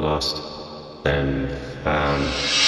lost and found.